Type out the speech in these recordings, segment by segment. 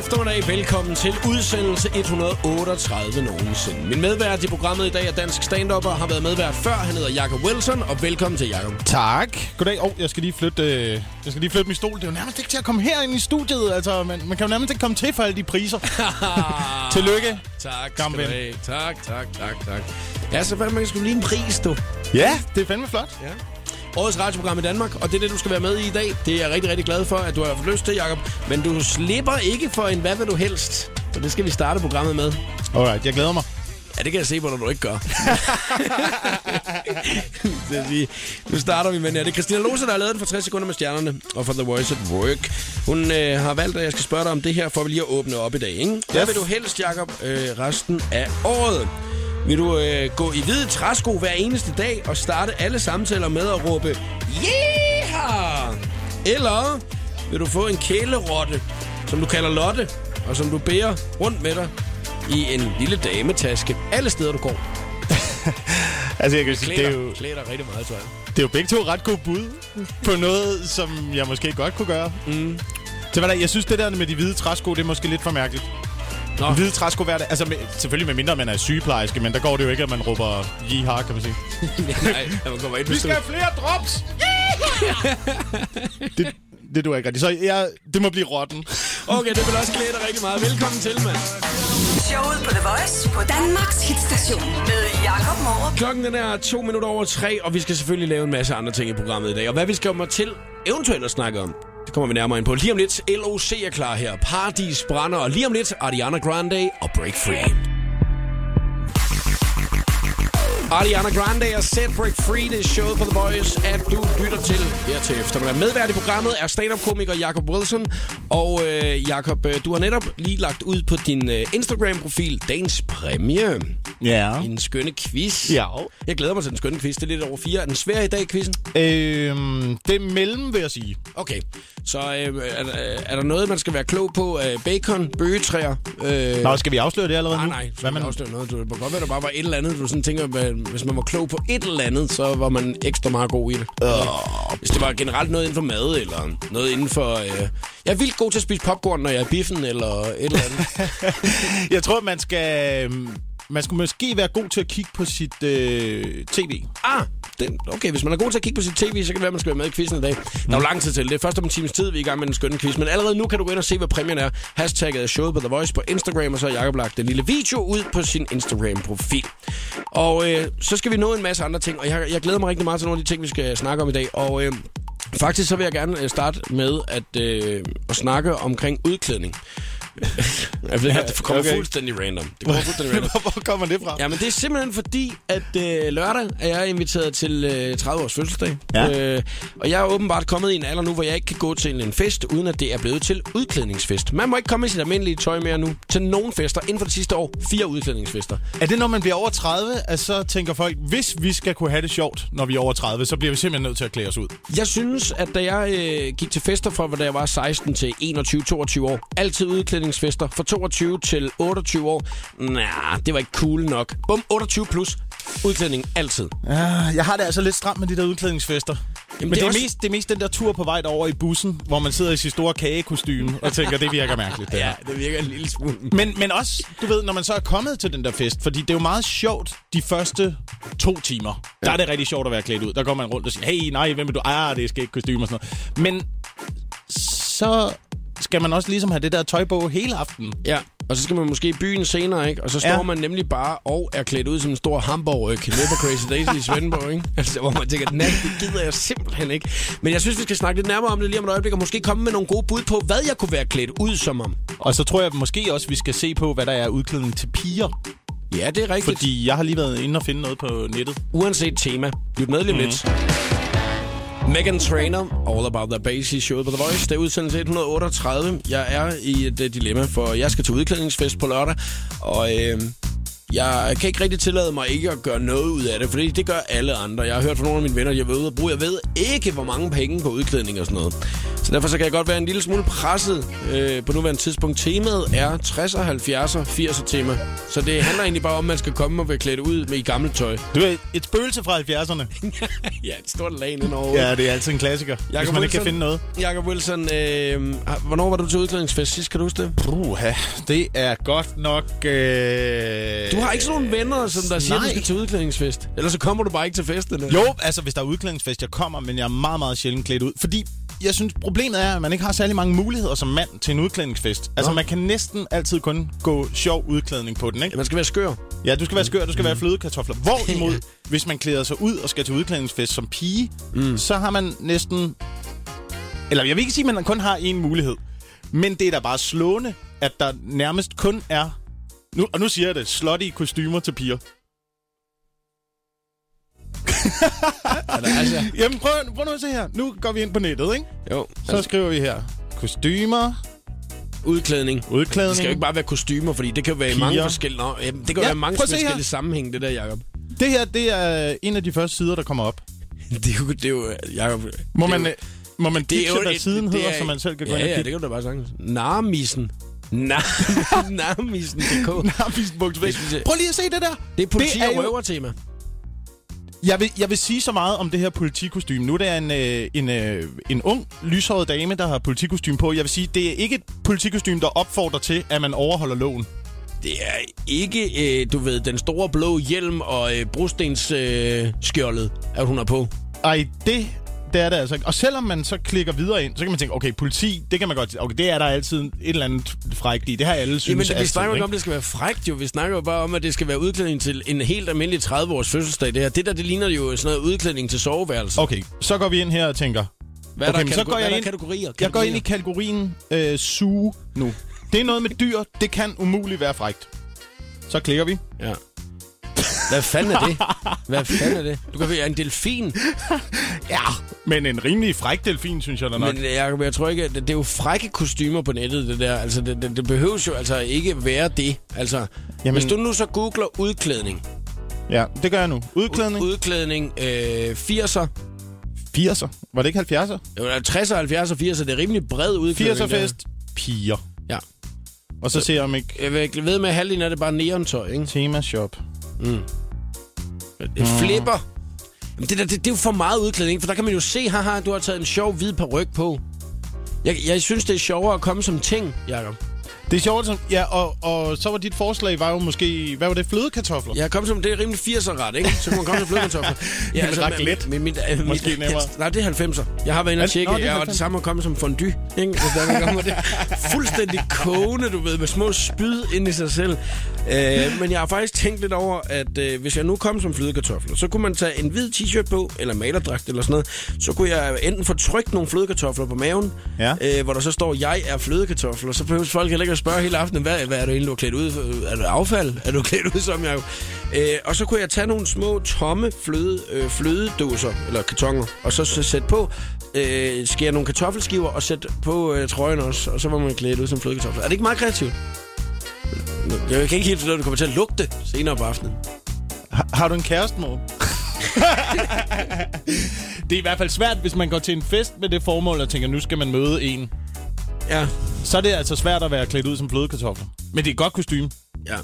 eftermiddag. Velkommen til udsendelse 138 nogensinde. Min medvært i programmet i dag er dansk stand og har været medvært før. Han hedder Jacob Wilson, og velkommen til Jacob. Tak. Goddag. Oh, jeg skal lige flytte, øh, jeg skal lige flytte min stol. Det er jo nærmest ikke til at komme herind i studiet. Altså, man, man kan jo nærmest ikke komme til for alle de priser. Tillykke. Tak, skal du have. Tak, tak, tak, tak. Ja, så hvad man skulle lige en pris, du. Ja, det er fandme flot. Ja. Årets radioprogram i Danmark, og det er det, du skal være med i i dag. Det er jeg rigtig, rigtig glad for, at du har haft lyst til, Jacob. Men du slipper ikke for en hvad vil du helst. Så det skal vi starte programmet med. Alright, jeg glæder mig. Ja, det kan jeg se når du ikke gør. det sige, nu starter vi med her. Det er Christina Lose, der har lavet den for 60 sekunder med stjernerne, og for The Voice at Work. Hun øh, har valgt, at jeg skal spørge dig om det her, for lige at åbne op i dag. Ikke? Hvad Yes. vil du helst, Jacob, øh, resten af året? Vil du øh, gå i hvide træsko hver eneste dag og starte alle samtaler med at råbe Yeah! Eller vil du få en kælerotte, som du kalder Lotte, og som du bærer rundt med dig i en lille dametaske alle steder, du går? Altså, jeg kan sige, det er, jo, Klæder dig rigtig meget, tror jeg. det er jo begge to ret gode bud på noget, som jeg måske godt kunne gøre. Mm. Så hvad der, jeg synes, det der med de hvide træsko, det er måske lidt for mærkeligt. Nå. Hvide træsko hver dag. Altså, med, selvfølgelig med mindre man er sygeplejerske, men der går det jo ikke, at man råber jihar, kan man sige. Nej, man kommer ind Vi skal have flere drops! det, det duer ikke rigtigt. Så jeg, det må blive rotten. Okay, det vil også klæde dig rigtig meget. Velkommen til, mand. Showet på The Voice på Danmarks hitstation med Jakob Morup. Klokken den er to minutter over tre, og vi skal selvfølgelig lave en masse andre ting i programmet i dag. Og hvad vi skal komme til eventuelt at snakke om, det kommer vi nærmere ind på. Lige om lidt, LOC er klar her. Paradis brænder, og lige om lidt, Ariana Grande og Break Free. Ariana Grande og Set Break Free, det er showet på The Voice, at du lytter til her til eftermiddag. Medvært i programmet er stand-up-komiker Jacob Wilson. Og øh, Jacob, øh, du har netop lige lagt ud på din øh, Instagram-profil dagens præmie. Ja. En skønne quiz. Ja. Jeg glæder mig til den skønne quiz. Det er lidt over fire. Er den svær i dag, quizzen? Øhm, det er mellem, vil jeg sige. Okay. Så øh, er, der- er der noget, man skal være klog på? Øh, bacon, bøgetræer? Øh, Nå, skal vi afsløre det allerede Nej, nu? nej. Hvad man... afsløre noget? Du, det må godt være, der bare var et eller andet, du sådan tænker, hvis man var klog på et eller andet, så var man ekstra meget god i det. Uh. Hvis det var generelt noget inden for mad, eller noget inden for... Øh, jeg er vildt god til at spise popcorn, når jeg er biffen, eller et eller andet. Jeg tror, man skal... øhm, Man skulle måske være god til at kigge på sit øh, tv. Ah, den, okay, hvis man er god til at kigge på sit tv, så kan det være, at man skal være med i quizzen i dag. Der er jo lang tid til. Det er først om en times tid, vi er i gang med den skønne quiz. Men allerede nu kan du gå ind og se, hvad præmien er. Hashtagget er showet på The Voice på Instagram, og så har Jacob lagt en lille video ud på sin Instagram-profil. Og øh, så skal vi nå en masse andre ting, og jeg, jeg glæder mig rigtig meget til nogle af de ting, vi skal snakke om i dag. Og øh, faktisk så vil jeg gerne øh, starte med at, øh, at snakke omkring udklædning. Jeg ved, det kommer okay. fuldstændig random. Det kommer fuldstændig random. Hvor kommer det fra? Ja, men det er simpelthen fordi, at øh, lørdag er jeg inviteret til øh, 30 års fødselsdag. Ja. Øh, og jeg er åbenbart kommet i en alder nu, hvor jeg ikke kan gå til en fest, uden at det er blevet til udklædningsfest. Man må ikke komme i sit almindelige tøj mere nu til nogen fester. Inden for det sidste år, fire udklædningsfester. Er det, når man bliver over 30, at så tænker folk, hvis vi skal kunne have det sjovt, når vi er over 30, så bliver vi simpelthen nødt til at klæde os ud? Jeg synes, at da jeg øh, gik til fester fra, da jeg var 16 til 21-22 år, altid udklædningsfester. Fra 22 til 28 år, nej, det var ikke cool nok. Bum, 28 plus. Udklædning altid. Uh, jeg har det altså lidt stramt med de der udklædningsfester. Jamen, Men det det er også- mest, det er mest den der tur på vej over i bussen, hvor man sidder i sit store kagekostyme og tænker, det virker mærkeligt. Det Ja, det virker en lille smule. Men, men også, du ved, når man så er kommet til den der fest, fordi det er jo meget sjovt de første to timer. Ja. Der er det rigtig sjovt at være klædt ud. Der går man rundt og siger, hey, nej, hvem er du? Ah, det er skægt kostyme og sådan noget. Men så skal man også ligesom have det der tøj på hele aftenen. Ja, og så skal man måske i byen senere, ikke? Og så står ja. Man nemlig bare og er klædt ud som en stor hamburg løber Crazy Daisy i Svendborg, ikke? Altså, hvor man tænker, nej, det gider jeg simpelthen ikke. Men jeg synes, vi skal snakke lidt nærmere om det lige om et øjeblik, og måske komme med nogle gode bud på, hvad jeg kunne være klædt ud som om. Og så tror jeg måske også, vi skal se på, hvad der er udklædning til piger. Ja, det er rigtigt. Fordi... Jeg har lige været inde og finde noget på nettet. Uanset tema. Lyt med lige om lidt. Megan Trainer, All About The Bass i showet på The Voice. Det er udsendelse 138. Jeg er i et øh, dilemma, for jeg skal til udklædningsfest på lørdag, og øh, jeg kan ikke rigtig tillade mig ikke at gøre noget ud af det, fordi det gør alle andre. Jeg har hørt fra nogle af mine venner, at jeg ved at bruge. Jeg ved ikke, hvor mange penge på udklædning og sådan noget. Så derfor så kan jeg godt være en lille smule presset øh, på nuværende tidspunkt. Temaet er 60'er, 70'er, 80'er tema. Så det handler egentlig bare om, at man skal komme og være klædt ud med i gammelt tøj. Du er et spøgelse fra 70'erne. ja, et stort lag indover. Ja, det er altid en klassiker, Jacob hvis man ikke kan finde noget. Jacob Wilson, øh, hvornår var du til udklædningsfest sidst? Kan du huske det? Puha, det er godt nok... Øh... Du har ikke sådan nogle venner, som der siger, Nej. at du skal til udklædningsfest? Ellers så kommer du bare ikke til festerne. Jo, altså hvis der er udklædningsfest, jeg kommer, men jeg er meget, meget sjældent klædt ud. Fordi jeg synes, problemet er, at man ikke har særlig mange muligheder som mand til en udklædningsfest. Altså, Nå. man kan næsten altid kun gå sjov udklædning på den, ikke? Man skal være skør. Ja, du skal være skør, du skal være flødekartofler. Hvorimod, hvis man klæder sig ud og skal til udklædningsfest som pige, mm. så har man næsten... Eller jeg vil ikke sige, at man kun har én mulighed. Men det er da bare slående, at der nærmest kun er... Nu, og nu siger jeg det, slutty kostymer til piger. altså, Jamen prøv, prøv nu at se her. Nu går vi ind på nettet, ikke? jo, Så altså, skriver vi her. Kostymer, udklædning. udklædning. Det skal jo ikke bare være kostymer, fordi det kan være Piger. mange forskellige... Nå, jamen, det kan Ja, være mange forskellige her. sammenhæng, det der, Jacob. Det her, det er en af de første sider, der kommer op. Det er jo... Det er jo Jacob, Må det man, jo- må man er pitche, hvad siden det hedder, er- så man selv kan gå ja, ind og Ja, det kan du da bare sagtens. Narmisen. Nar- Narmisen.dk. Prøv lige at se det der. Det er politi- er og røvertema. Jeg vil, jeg vil sige så meget om det her politikostyme. Nu er det en, øh, en, øh, en ung, lyshåret dame, der har politikostyme på. Jeg vil sige, det er ikke et politikostyme, der opfordrer til, at man overholder loven. Det er ikke, øh, du ved, den store blå hjelm og øh, brostens øh, skjoldet, at hun er på. Ej, det, det er det altså. Og selvom man så klikker videre ind, så kan man tænke, okay, politi, det kan man godt... Okay, det er der altid et eller andet frækt i. Det har alle synes Jamen, vi snakker jo ikke om, det skal være frækt, jo. Vi snakker jo bare om, at det skal være udklædning til en helt almindelig 30-års fødselsdag. Det her, det der, det ligner jo sådan noget udklædning til soveværelse. Okay, så går vi ind her og tænker... Hvad er okay, der, men så går jeg ind- kategorier? Jeg går ind i kategorien øh, suge nu. Det er noget med dyr. Det kan umuligt være frægt. Så klikker vi. Ja. Hvad fanden er det? Hvad fanden er det? Du kan være en delfin. Ja, men en rimelig fræk delfin, synes jeg da nok. Men Jacob, jeg tror ikke, det, det er jo frække kostymer på nettet, det der. Altså, det, det, det behøves jo altså ikke være det. Altså, Jamen... Hvis du nu så googler udklædning. Ja, det gør jeg nu. Udklædning. Ud, udklædning øh, 80'er. 80'er. Var det ikke 70'er? Jo, 60'er, 70'er, 80'er. Det er rimelig bred udklædning. 80'er fest. Piger. Ja. Og så ser jeg om ikke Jeg vil ved med, at halvdelen af det bare neontøj, ikke? tema shop. Et flipper. Jamen, det, der, det, det er jo for meget udklædning, for der kan man jo se, haha, du har taget en sjov hvid paryk på. Jeg, jeg synes, det er sjovere at komme som ting, Jacob. Det er sjovt, som, ja, og, og så var dit forslag var jo måske, hvad var det, flødekartofler? Er kommet som, det er rimelig 80'er ret, ikke? Så kan man komme til flødekartofler. Ja, Jamen, raclette. Mit, mit, mit, Måske mit, nemmere. Nej, det er 90'er. Jeg har været inde og Er- tjekke, det er ja, og 90'er. det samme er kommet som fondue. Ikke? Altså, der kommer det fuldstændig kogende, du ved, med små spyd ind i sig selv. Øh, men jeg har faktisk tænkt lidt over, at øh, hvis jeg nu kom som flødekartofler, så kunne man tage en hvid t-shirt på, eller malerdragt eller sådan noget. Så kunne jeg enten få trykt nogle flødekartofler på maven, Ja. øh, hvor der så står, jeg er flødekartofler. Så behøver folk heller ikke at spørge hele aftenen, hvad, hvad er du egentlig, du er klædt ud? Er du affald? Er du klædt ud som jeg? Øh, og så kunne jeg tage nogle små, tomme fløde, øh, flødedåser, eller kartoner, og så, så sætte på, øh, skære nogle kartoffelskiver og sætte på øh, trøjen også, og så var man klædt ud som flødekartofler. Er det ikke meget kreativt? Jeg kan ikke helt forstå, at du kommer til at lugte senere på aftenen. Har, har du en kæreste, Morten? det er i hvert fald svært, hvis man går til en fest med det formål og tænker, nu skal man møde en. Ja, Så er det altså svært at være klædt ud som flødekartofler. Men det er et godt kostume. Ja.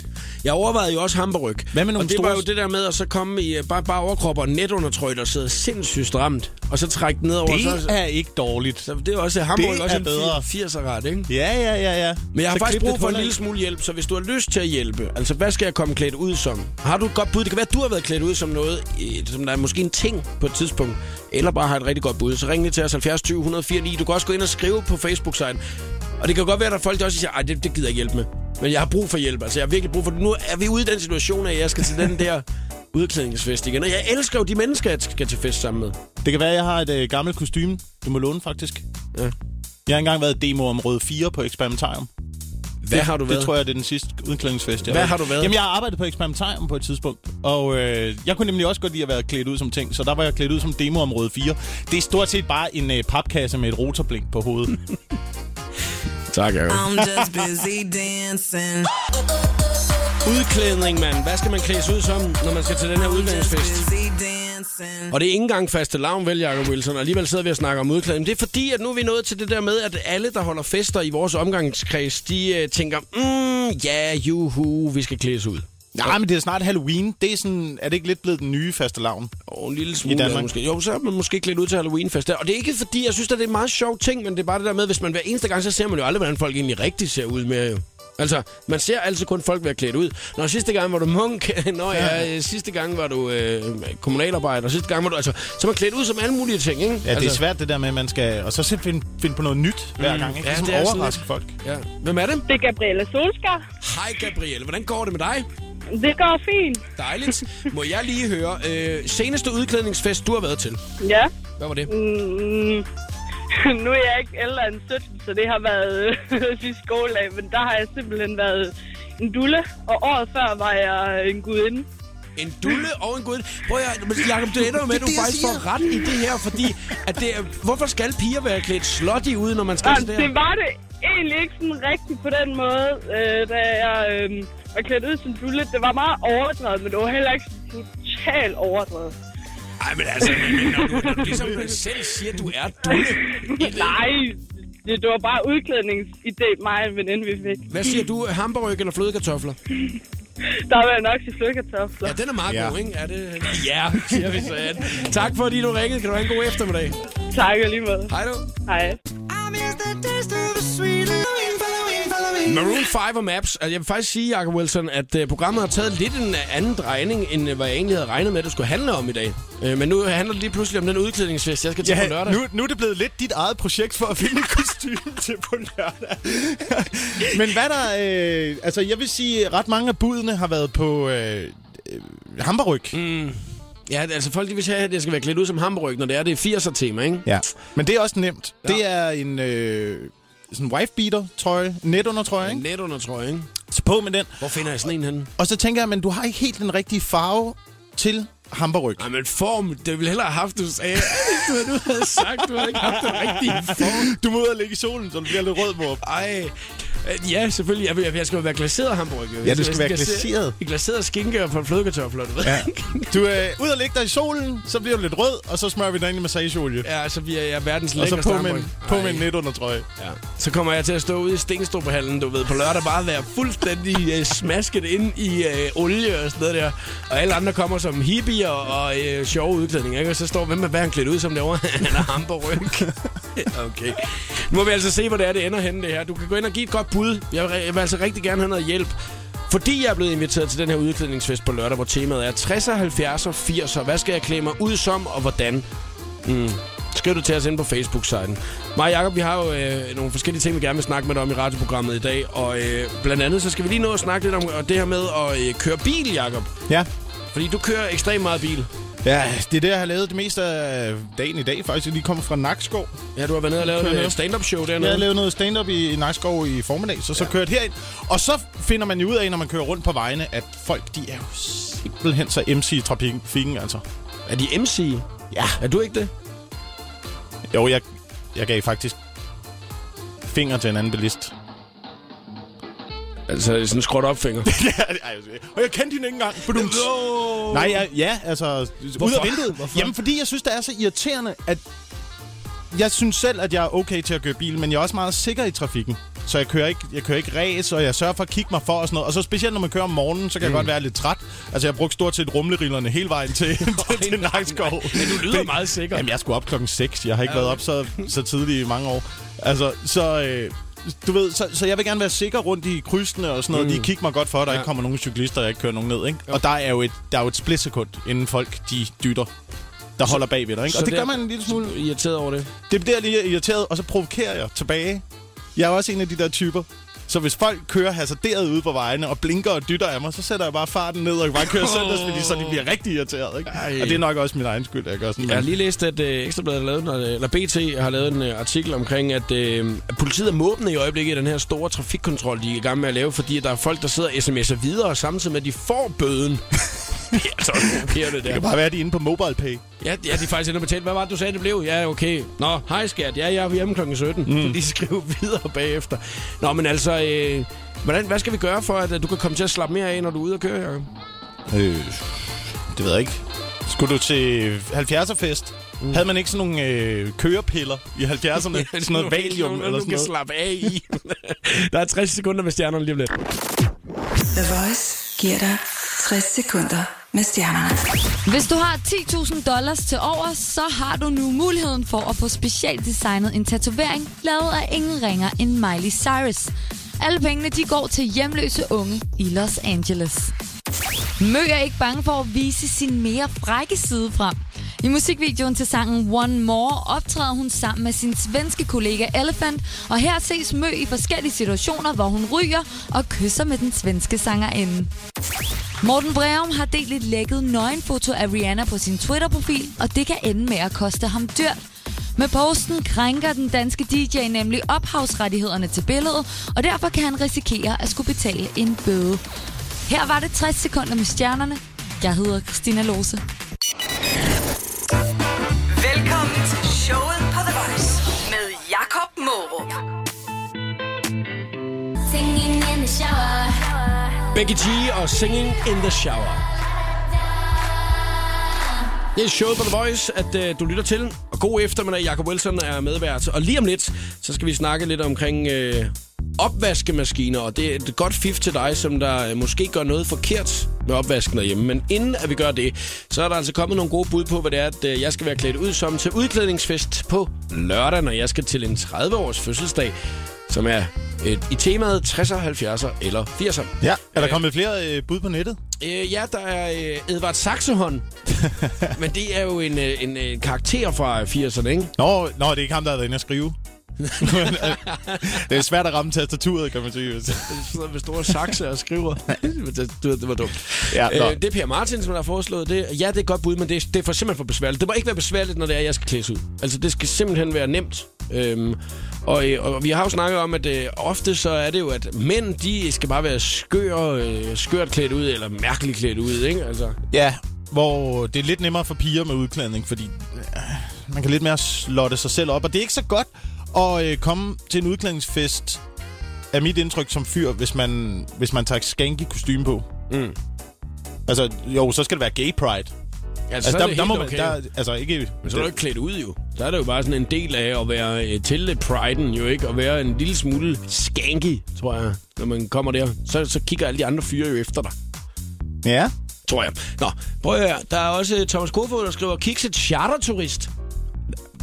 Jeg overvejede jo også hamperryg. Hvad med nogle og det store- var jo det der med at så komme i øh, bare, bare overkrop og netundertrøj, der sidder sindssygt stramt, og så trække den ned over. Det så, er ikke dårligt. så det er også hamburg Det også er bedre. 80'er ret, ikke? Ja, ja, ja, ja. Men jeg har Så faktisk brug for en lille smule hjælp, så hvis du har lyst til at hjælpe, altså hvad skal jeg komme klædt ud som? Har du et godt bud? Det kan være, at du har været klædt ud som noget, øh, som der er måske en ting på et tidspunkt, eller bare har et rigtig godt bud. Så ring lige til os 70 20 104 9. Du kan også gå ind og skrive på Facebook-siden. Og det kan godt være, at der er folk, der også siger, at det, det gider jeg ikke hjælpe med. Men jeg har brug for hjælp. Altså, jeg har virkelig brug for det. Nu er vi ude i den situation, at jeg skal til den der udklædningsfest igen. Og jeg elsker jo de mennesker, jeg skal til fest sammen med. Det kan være, at jeg har et øh, gammelt kostume. Du må låne, faktisk. Ja. Jeg har engang været demoområde 4 på Experimentarium. Hvad det, har du været? Det tror jeg, det er den sidste udklædningsfest. jeg Hvad har du været? Jamen, jeg har arbejdet på Experimentarium på et tidspunkt. Og øh, jeg kunne nemlig også godt lide at være klædt ud som ting. Så der var jeg klædt ud som demoområde 4. Det er stort set bare en øh, papkasse med et rotorblink på hovedet. Tak, Jacob. I'm just busy dancing. Udklædning, mand. Hvad skal man klædes ud som, når man skal til den her udklædningsfest? Og det er ikke engang faste lavn, vel, Jacob Wilson. Og alligevel sidder vi og snakker om udklædning. Det er fordi, at nu er vi nået til det der med, at alle, der holder fester i vores omgangskreds, de uh, tænker, mm, ja, juhu, vi skal klædes ud. Nej, men det er snart Halloween. Det er, sådan, er det ikke lidt blevet den nye faste lavn? Og en lille smule Danmark. er måske. Jo, så er man måske klædt ud til Halloweenfest. Og det er ikke fordi, jeg synes, at det er en meget sjov ting, men det er bare det der med, hvis man hver eneste gang, så ser man jo aldrig, hvordan folk egentlig rigtig ser ud med. Jo. Altså, man ser altid kun folk være klædt ud. Når sidste gang var du munk, når ja. ja, sidste gang var du øh, kommunalarbejder, sidste gang var du... Altså, så man klædt ud som alle mulige ting, ikke? Ja, det er altså, svært det der med, at man skal... Og så selv finde, finde på noget nyt hver gang, ikke? Ja, Ja, det det er er sådan overraske folk. Ja. Hvem er det? Det er Gabrielle Solskar. Hej, Gabrielle. Hvordan går det med dig? Det går fint. Dejligt. Må jeg lige høre, øh, seneste udklædningsfest, du har været til. Ja. Hvad var det? Mm, nu er jeg ikke ældre end 17, så det har været øh, sidste skoledag, men der har jeg simpelthen været en dulle, og året før var jeg en gudinde. En dulle og en gud. Prøv at, men Jacob, det ender jo med, at du faktisk får ret i det her, fordi at det hvorfor skal piger være klædt slutty ud, når man skal Og til det her? det var det egentlig ikke sådan rigtigt på den måde, øh, da jeg øh, var klædt ud som dulle. Det var meget overdrevet, men det var heller ikke totalt overdrevet. Ej, men altså, men når, du, når du ligesom selv siger, at du er dulle. Nej, det, det var bare udklædningsidé, mig og en veninde, vi fik. Hvad siger du? Hamburg eller flødekartofler? Der var jeg nok til flødekartofler. Ja, den er meget Ja. god, ikke? Er det? Ja, siger vi så. Tak fordi du ringede. Kan du have en god eftermiddag. Tak og lige måde. Hej du. Hej. Maroon 5 og Maps. Altså, jeg vil faktisk sige, Jacob Wilson, at uh, programmet har taget lidt en anden drejning, end uh, hvad jeg egentlig havde regnet med, at det skulle handle om i dag. Uh, men nu handler det lige pludselig om den udklædningsfest, jeg skal til på Ja, lørdag. nu, nu er det blevet lidt dit eget projekt for at finde kostume til på lørdag. Men hvad der... Øh, altså, jeg vil sige, ret mange af budene har været på øh, øh, Hamburg. Mm. Ja, altså folk de vil have, at jeg skal være klædt ud som hamburg, når det er det er 80'er tema, ikke? Ja. Men det er også nemt. Ja. Ja. Det er en øh, sådan wife beater trøje, net under trøje, En ikke? net under trøje, ikke? Så på med den. Hvor finder jeg sådan en henne? Og så tænker jeg, men du har ikke helt den rigtige farve til Hamburg. Nej, men form, det ville hellere have haft, du sagde. du, du havde sagt, du havde ikke haft den rigtige form. Du må ud og ligge i solen, så du bliver lidt rød, mor. Ej. Øh, Ja, selvfølgelig. Jeg, jeg, jeg skal jo være glaseret hamburg. jo. Ja, du skal være glaseret. Glaseret skinke og flødekartofler, du ved. Ja. Du er ud og ligge dig i solen, så bliver du lidt rød, og så smører vi dig ind i massageolie. Ja, så bliver jeg verdens og så lækreste på med, en, på med en net under trøje. Ja. Så kommer jeg til at stå ude i Stenstrup-hallen, du ved, på lørdag bare være fuldstændig uh, smasket ind i uh, olie og sådan noget der. Og alle andre kommer som hippier og uh, sjove udklædning, ikke? Og så står, hvem er hvad klædt ud som derovre? han er hamburg. okay. Nu må vi altså se, hvor det er, det ender henne, det her. Du kan gå ind og give et godt bud. Jeg vil, jeg vil altså rigtig gerne have noget hjælp. Fordi jeg er blevet inviteret til den her udklædningsfest på lørdag, hvor temaet er 60'er, 70'er, 80'er. Hvad skal jeg klæde mig ud som, og hvordan? Mm. Skriv du til os ind på Facebook-siden. Mig og Jacob, vi har jo øh, nogle forskellige ting, vi gerne vil snakke med dig om i radioprogrammet i dag. Og øh, blandt andet, så skal vi lige nå at snakke lidt om det her med at øh, køre bil, Jacob. Ja. Fordi du kører ekstremt meget bil. Ja, det er det, jeg har lavet det meste af dagen i dag, faktisk. Jeg lige kommet fra Nakskov. Ja, du har været nede og lavet et stand-up show Jeg dernede. har lavet noget stand-up i, i Nakskov i formiddag, så så ja. kørt herind. Og så finder man jo ud af, når man kører rundt på vejene, at folk, de er jo simpelthen så MC i trafikken, altså. Er de MC? Ja. Er du ikke det? Jo, jeg, jeg gav faktisk finger til en anden bilist. Altså sådan en skråt opfinger. og jeg kendte hende ikke engang. Badum. Nej, ja, ja altså, ud af vinduet. Hvorfor? Jamen, fordi jeg synes, det er så irriterende, at jeg synes selv, at jeg er okay til at køre bil, men jeg er også meget sikker i trafikken. Så jeg kører ikke, jeg kører ikke race, og jeg sørger for at kigge mig for og sådan noget. Og så specielt, når man kører om morgenen, så kan mm. jeg godt være lidt træt. Altså, jeg har brugt stort set rumlerillerne hele vejen til, til, til Nakskov. Men du lyder meget sikker. Jamen, jeg skulle op klokken 6. Jeg har ikke ja, været op så, så tidligt i mange år. Altså, så... Øh, du ved, så, så jeg vil gerne være sikker rundt i krydsene og sådan noget. Mm. Lige kigge mig godt for, at der Ja. ikke kommer nogen cyklister, der ikke kører nogen ned, ikke? Og der er jo et, der er jo et splitsekund, inden folk, de dytter, der holder bagved dig, ikke? Og det der- gør man en lille smule. Er irriteret over det. Det bliver lige irriteret, og så provokerer jeg tilbage. Jeg er også en af de der typer. Så hvis folk kører hasarderet ude på vejene og blinker og dytter af mig, så sætter jeg bare farten ned og bare kører søndagsfili, så de bliver rigtig irriteret. Ikke? Ej. Og det er nok også min egen skyld, at jeg gør sådan. Jeg har lige læst, at øh, Ekstrabladet har lavet, noget- eller BT har lavet en øh, artikel omkring, at, øh, at politiet er måbende i øjeblikket i den her store trafikkontrol, de er i gang med at lave, fordi der er folk, der sidder og sms'er videre, samtidig med, at de får bøden. Det altså Det der. kan bare være, at de er inde på MobilePay. Ja, ja, de er faktisk inde og betalt. Hvad var det, du sagde, det blev? Ja, okay. Nå, hej skat. Ja, jeg er hjemme kl. 17. Mm. Så de skriver videre bagefter. Nå, men altså, øh, hvordan, hvad skal vi gøre for, at øh, du kan komme til at slappe mere af, når du er ude og køre, Jacob? Øh, det ved jeg ikke. Skulle du til 70'er-fest? Mm. Havde man ikke sådan nogle øh, kørepiller i 70'erne? sådan noget valium Noget, eller du sådan kan noget? slappe af i. Der er 60 sekunder med stjernerne lige om lidt. The Voice giver dig 60 sekunder med stjernerne. Hvis du har 10.000 dollars til over, så har du nu muligheden for at få specialdesignet en tatovering, lavet af ingen ringer end Miley Cyrus. Alle pengene de går til hjemløse unge i Los Angeles. Mø er ikke bange for at vise sin mere frække side frem. I musikvideoen til sangen One More optræder hun sammen med sin svenske kollega Elephant, og her ses Mø i forskellige situationer, hvor hun ryger og kysser med den svenske sangerinde. Morten Breum har delt et lækket nøgenfoto af Rihanna på sin Twitter-profil, og det kan ende med at koste ham dyrt. Med posten krænker den danske DJ nemlig ophavsrettighederne til billedet, og derfor kan han risikere at skulle betale en bøde. Her var det 60 sekunder med stjernerne. Jeg hedder Christina Lose. Becky G og Singing in the Shower. Det er showet på The Voice, at øh, du lytter til. Og god eftermiddag, Jacob Wilson er medvært. Og lige om lidt, så skal vi snakke lidt omkring øh, opvaskemaskiner. Og det er et godt fif til dig, som der øh, måske gør noget forkert med opvasken derhjemme. Men inden at vi gør det, så er der altså kommet nogle gode bud på, hvad det er, at øh, jeg skal være klædt ud som til udklædningsfest på lørdag, når jeg skal til en 30-års fødselsdag, som er øh, i temaet 60'er, 70'er eller 80'er. Ja, er der kommet flere øh, bud på nettet? Øh, ja, der er øh, Edvard Saxehånd. Men det er jo en, øh, en, en karakter fra 80'erne, ikke? Nå, nå, det er ikke ham, der har været inde at skrive. det er svært at ramme tastaturet, kan man sige. Han sidder med store sakse og skriver. det, det, var dumt. Ja, øh, det er Per Martin, som der har foreslået det. Ja, det er et godt bud, men det er, det er for simpelthen for besværligt. Det må ikke være besværligt, når det er, jeg skal klædes ud. Altså, det skal simpelthen være nemt. Øhm, og, øh, og vi har jo snakket om, at øh, ofte så er det jo, at mænd, de skal bare være skør, øh, skørt klædt ud, eller mærkeligt klædt ud, ikke? Altså, Ja, hvor det er lidt nemmere for piger med udklædning, fordi øh, man kan lidt mere slotte sig selv op. Og det er ikke så godt at øh, komme til en udklædningsfest, er mit indtryk som fyr, hvis man, hvis man tager skanky kostume på. Mm. Altså, jo, så skal det være gay pride. altså, Altså, så er der, det der må man, okay. der, altså ikke... Men så er du ikke klædt ud, jo. Så er det jo bare sådan en del af at være øh, til priden, jo ikke? At være en lille smule skanky, tror jeg, når man kommer der. Så, så kigger alle de andre fyre jo efter dig, Ja. tror jeg. Nå, prøv at høre. Der er også øh, Thomas Kofod, der skriver, kikset charterturist.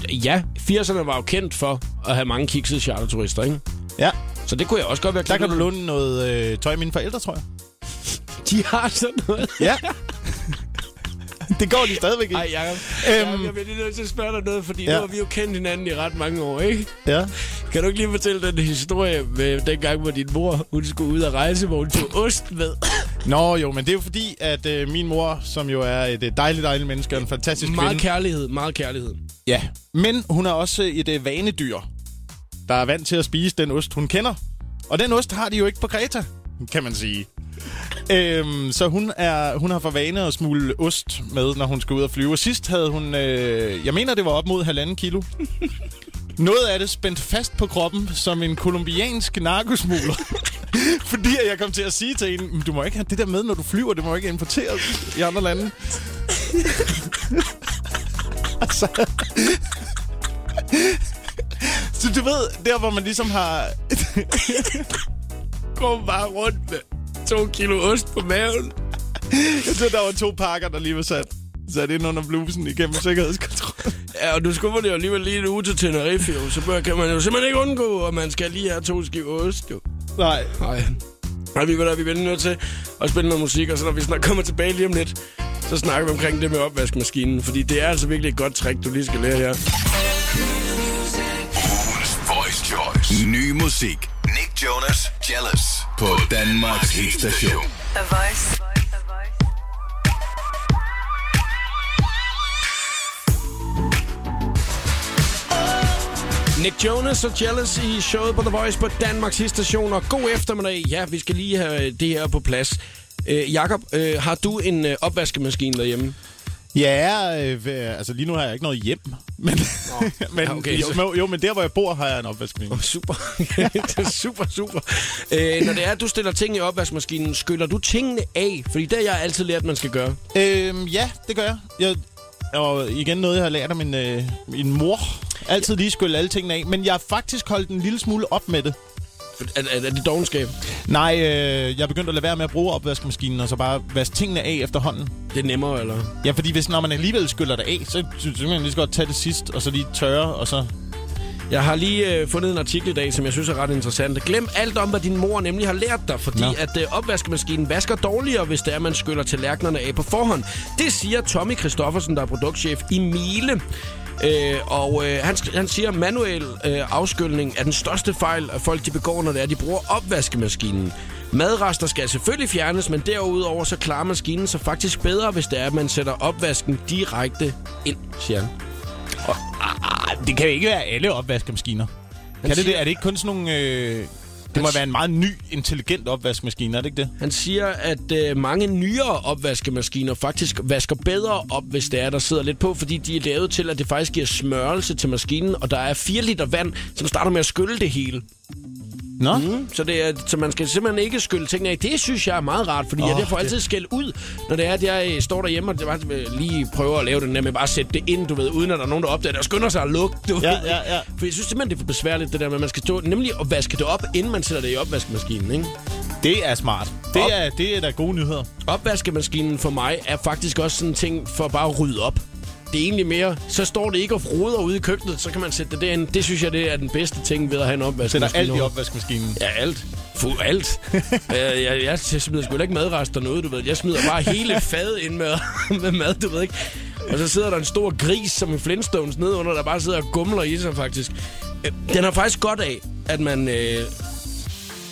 Ja, 80'erne var jo kendt for at have mange kiksede charterturister, ikke? Ja, Så det kunne jeg også godt være der kan du låne noget øh, tøj af mine forældre, tror jeg. De har sådan noget. Ja. det går de stadigvæk ikke. Ej, Jacob. Øhm. Jacob, jeg bliver lige nødt til at spørge dig noget, fordi Ja. nu har vi jo kendt hinanden i ret mange år, ikke? Ja. Kan du ikke lige fortælle den historie med den gang, hvor din mor hun skulle ud og rejse, hvor hun tog ost med? Nå jo, men det er jo fordi, at øh, min mor, som jo er et øh, dejligt, dejligt menneske og en fantastisk meget kvinde. kærlighed, meget kærlighed. Ja, men hun er også et øh, vanedyr, der er vant til at spise den ost, hun kender. Og den ost har de jo ikke på Kreta, kan man sige. Øhm, så hun, er, hun har for vane at smule ost med, når hun skal ud og flyve. Og sidst havde hun, øh, jeg mener det var op mod halvanden kilo. Noget af det spændt fast på kroppen som en kolumbiansk narkosmugler. Fordi jeg kom til at sige til hende, du må ikke have det der med, når du flyver. Det må ikke importeres i andre lande altså, så du ved, der hvor man ligesom har... Kom bare rundt med to kilo ost på maven. Jeg tror, der var to pakker, der lige var sat, sat ind under blusen igennem sikkerhedskontrol. Ja, og du skubber det jo alligevel lige en uge til Tenerife, jo. Så kan man jo simpelthen ikke undgå, at man skal lige have to skiver ost, jo. Nej. Nej. Nej, vi, er, vi er nødt til at spille noget musik, og så når vi snart kommer tilbage lige om lidt, så snakker vi omkring det med opvaskemaskinen. Fordi det er altså virkelig et godt trick, du lige skal lære her. Ny musik. Nick Jonas, Jealous. På Danmarks hitstation. The Voice. Nick Jonas og Jealous i showet på The Voice på Danmarks station. Og god eftermiddag. Ja, vi skal lige have det her på plads. Øh, Jakob, øh, har du en øh, opvaskemaskine derhjemme? Ja, øh, øh, altså lige nu har jeg ikke noget hjem. Men, men, Ja, okay, jo, jo, men der, hvor jeg bor, har jeg en opvaskemaskine. Oh, super. det er super, super. Øh, når det er, at du stiller ting i opvaskemaskinen, skyller du tingene af? Fordi det har jeg altid lært, man skal gøre. Øhm, ja, det gør jeg. jeg. Og igen noget, jeg har lært af min, øh, min mor. Altid lige skylle alle tingene af. Men jeg har faktisk holdt en lille smule op med det. Er, er, er det dogenskab? Nej, øh, jeg er begyndt at lade være med at bruge opvaskemaskinen, og så bare vaske tingene af efterhånden. Det er nemmere, eller? Ja, fordi hvis når man alligevel skyller det af, så synes jeg, man lige så godt tage det sidst, og så lige tørre, og så... Jeg har lige øh, fundet en artikel i dag, som jeg synes er ret interessant. Glem alt om, hvad din mor nemlig har lært dig, fordi Nå. at øh, opvaskemaskinen vasker dårligere, hvis det er, man skyller tallerkenerne af på forhånd. Det siger Tommy Christoffersen, der er produktchef i Miele. Øh, og øh, han, han siger, at manuel øh, afskyldning er den største fejl, at folk de begår, når det er, de bruger opvaskemaskinen. Madrester skal selvfølgelig fjernes, men derudover så klarer maskinen sig faktisk bedre, hvis det er, at man sætter opvasken direkte ind, siger han. Ah, det kan ikke være alle opvaskemaskiner. Kan det det? Er det ikke kun sådan nogle... Øh, det må være en meget ny, intelligent opvaskemaskine, er det ikke det? Han siger, at øh, mange nyere opvaskemaskiner faktisk vasker bedre op, hvis det er, der sidder lidt på, fordi de er lavet til, at det faktisk giver smørelse til maskinen, og der er 4 liter vand, som starter med at skylle det hele. Nå? Mm. Så, det er, så man skal simpelthen ikke skylle tingene af. Det synes jeg er meget rart, fordi oh, jeg får det- altid skæld ud, når det er, at jeg øh, står derhjemme og bare øh, lige prøver at lave den der med bare at sætte det ind, du ved, uden at der er nogen, der opdager det, og skynder sig at lukke, du Ja, ved. ja, ja. For jeg synes simpelthen, det er for besværligt, det der med, at man skal stå, nemlig at vaske det op, inden man sætter det i opvaskemaskinen, ikke? Det er smart. Det Op. er, det er da gode nyheder. Opvaskemaskinen for mig er faktisk også sådan en ting for bare at rydde op. Det er egentlig mere, så står det ikke og froder ude i køkkenet, så kan man sætte det derind. Det synes jeg, det er den bedste ting ved at have en Sætter opvaskemaskine. alt i opvaskemaskinen. Ja, alt. Fu, alt. jeg, jeg, jeg, jeg smider sgu ikke madrester noget, du ved. Jeg smider bare hele fadet ind med, med mad, du ved ikke. Og så sidder der en stor gris som en Flintstones nedenunder, der bare sidder og gumler i sig, faktisk. Øh, Den har faktisk godt af, at man øh,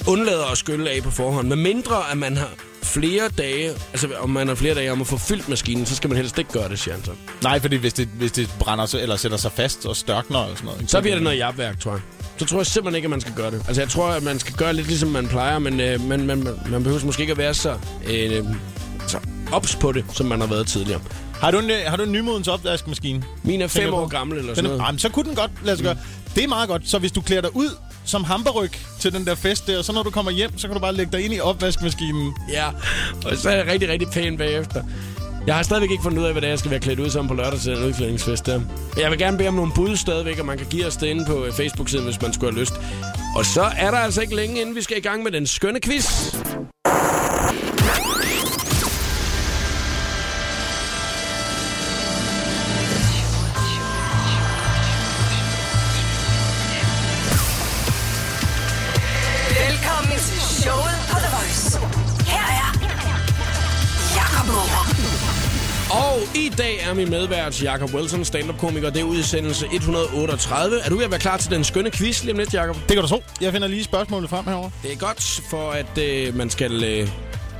undlader at skylle af på forhånd. Med mindre, at man har flere dage, altså om man har flere dage om at få fyldt maskinen, så skal man helst ikke gøre det, siger han så. Nej, fordi hvis det, hvis det brænder sig, eller sætter sig fast og størkner og sådan noget. Så bliver det noget jabværk, tror jeg. Så tror jeg simpelthen ikke, at man skal gøre det. Altså, jeg tror, at man skal gøre lidt ligesom man plejer, men øh, man, man, man behøver måske ikke at være så, øh, så ops på det, som man har været tidligere. Har du en, øh, har du en nymodens opvaskemaskine? Min er fem år gammel eller sådan noget. jamen, så kunne den godt lade sig gøre. Det er meget godt. Så hvis du klæder dig ud som hamperryg til den der fest der, og så når du kommer hjem, så kan du bare lægge dig ind i opvaskemaskinen. Ja, og så er jeg rigtig, rigtig pæn bagefter. Jeg har stadigvæk ikke fundet ud af, hvad det er, jeg skal være klædt ud som på lørdag til den udklædningsfest der. Jeg vil gerne bede om nogle bud stadigvæk, og man kan give os det inde på øh, Facebook-siden, hvis man skulle have lyst. Og så er der altså ikke længe, inden vi skal i gang med den skønne quiz. I dag er min medvært Jacob Wilson, stand-up-komiker. Det er udsendelse 138. Er du ved at være klar til den skønne quiz lige om lidt, Jacob? Det kan du tro. Jeg finder lige spørgsmålet frem herovre. Det er godt, for at øh, man skal øh,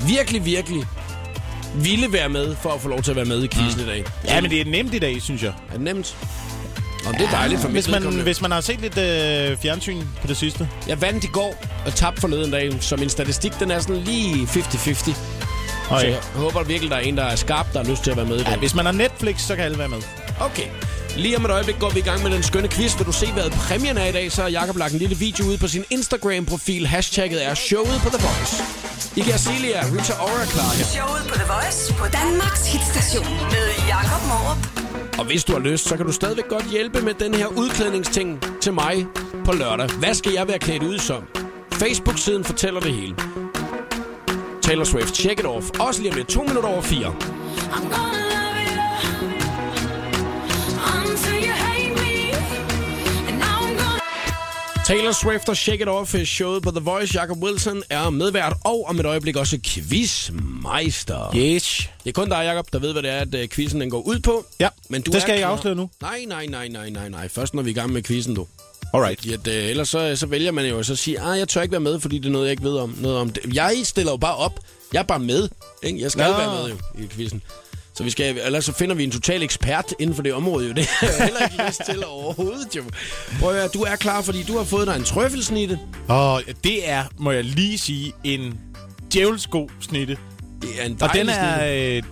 virkelig, virkelig ville være med, for at få lov til at være med i quizzen mm. i dag. Ja, men det er nemt i dag, synes jeg. Er det nemt? Og det er dejligt for mit Hvis man, hvis man har set lidt øh, fjernsyn på det sidste. Jeg vandt i går og tabte forleden dag, så min statistik den er sådan lige 50-50. Så Okay. jeg håber virkelig, der er en, der er skarp, der har lyst til at være med i. Ja, hvis man har Netflix, så kan alle være med. Okay. Lige om et øjeblik går vi i gang med den skønne quiz. Vil du se, hvad præmien er i dag, så har Jacob lagt en lille video ud på sin Instagram-profil. Hashtagget er showet på The Voice. Iggy Azalea, Rita Ora klar her. Showet på The Voice på Danmarks hitstation med Jakob Morup. Og hvis du har lyst, så kan du stadigvæk godt hjælpe med den her udklædningsting til mig på lørdag. Hvad skal jeg være klædt ud som? Facebook-siden fortæller det hele. Taylor Swift, check it off. Også lige om lidt, to minutter over fire. I'm gonna. Taylor Swift og Shake It Off showet på The Voice. Jacob Wilson er medvært og om et øjeblik også quizmeister. Yes. Det er kun dig, Jacob, der ved, hvad det er, at uh, quizzen den går ud på. Ja, Men du det skal jeg klar. afsløre nu. Nej, nej, nej, nej, nej, nej. Først når vi er i gang med quizzen, du. Alright. Fordi at, øh, ellers så, så vælger man jo at så sige, ah, jeg tør ikke være med, fordi det er noget, jeg ikke ved om. Noget om det. Jeg stiller jo bare op. Jeg er bare med. Ikke? Jeg skal Nå. være med jo, i quizzen. Så vi skal, ellers så finder vi en total ekspert inden for det område. Jo. Det har jeg heller ikke lyst til overhovedet. Jo. Prøv at høre, du er klar, fordi du har fået dig en trøffelsnitte. Og det er, må jeg lige sige, en djævelsko snitte. Det er en Og dejlig den snitte. er, øh,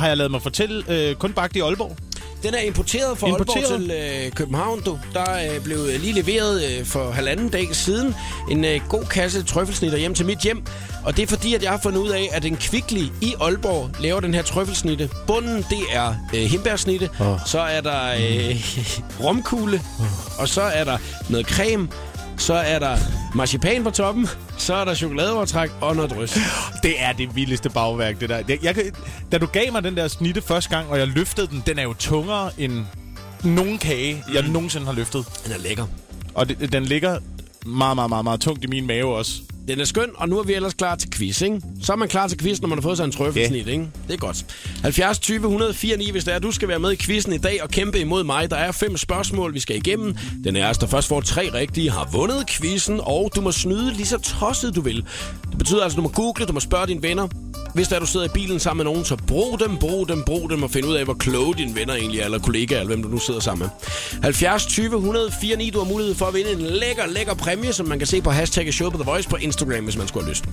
har jeg lavet mig fortælle, øh, kun bagt i Aalborg. Den er importeret fra Importeret? Aalborg til øh, København, du. Der er blevet lige leveret øh, for halvanden dag siden en øh, god kasse trøffelsnitter hjem til mit hjem. Og det er fordi, at jeg har fundet ud af, at en Kvickly i Aalborg laver den her trøffelsnitte. Bunden, det er øh, hindbærsnitte. Oh. Så er der øh, romkugle. Og så er der noget creme. Så er der marcipan på toppen. Så er der chokoladeovertræk og noget drys. Det er det vildeste bagværk, det der. Jeg, jeg, da du gav mig den der snitte første gang, og jeg løftede den, den er jo tungere end nogen kage, jeg nogensinde har løftet. Den er lækker. Og det, den ligger meget, meget, meget, meget tungt i min mave også. Den er skøn, og nu er vi ellers klar til quiz, ikke? Så er man klar til quiz, når man har fået sig en trøffelsnit, ikke? Det er godt. 70 20 104 9, hvis det er, du skal være med i quizzen i dag og kæmpe imod mig. Der er fem spørgsmål, vi skal igennem. Den er der først får tre rigtige, har vundet quizzen, og du må snyde lige så tosset du vil. Det betyder altså, du må google, du må spørge dine venner. Hvis der du sidder i bilen sammen med nogen, så brug dem, brug dem, brug dem og find ud af, hvor kloge dine venner egentlig er, eller kollegaer, eller hvem du nu sidder sammen med. 70 20 104 9, du har mulighed for at vinde en lækker, lækker præmie, som man kan se på hashtagget show på The Voice på Instagram, hvis man skulle have lyst.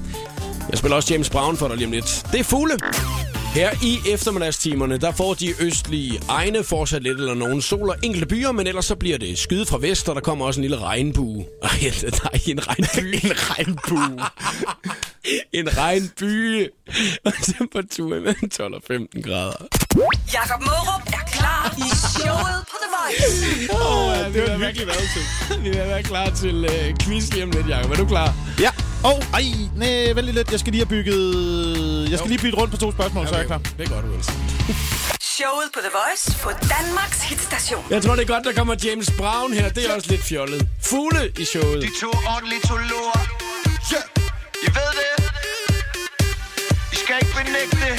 Jeg spiller også James Brown for dig lige om lidt. Det er fugle. Her i eftermiddagstimerne, der får de østlige egne fortsat lidt eller nogen sol og enkelte byer, men ellers så bliver det skyde fra vest, og der kommer også en lille regnbue. Ej, nej, en regnby. En regnbue. en regnby. Og temperatur mellem 12 og 15 grader. Jakob Mørup er klar i showet på The Voice. Oh, ja, det var virkelig været til. Vi vil være klar til uh, quiz lige om lidt, Jacob. Er du klar? Ja. Åh, oh, ej, nej, vent lige lidt. Jeg skal lige have bygget... Jeg skal Jo. lige bytte rundt på to spørgsmål, så er jeg klar. Det er godt, Wilson. Showet på The Voice på Danmarks hitstation. Jeg tror, det er godt, der kommer James Brown her. Det er også lidt fjollet. Fugle i showet. De to ordentlige to lort. Ja. I ved det. I skal ikke benægte det.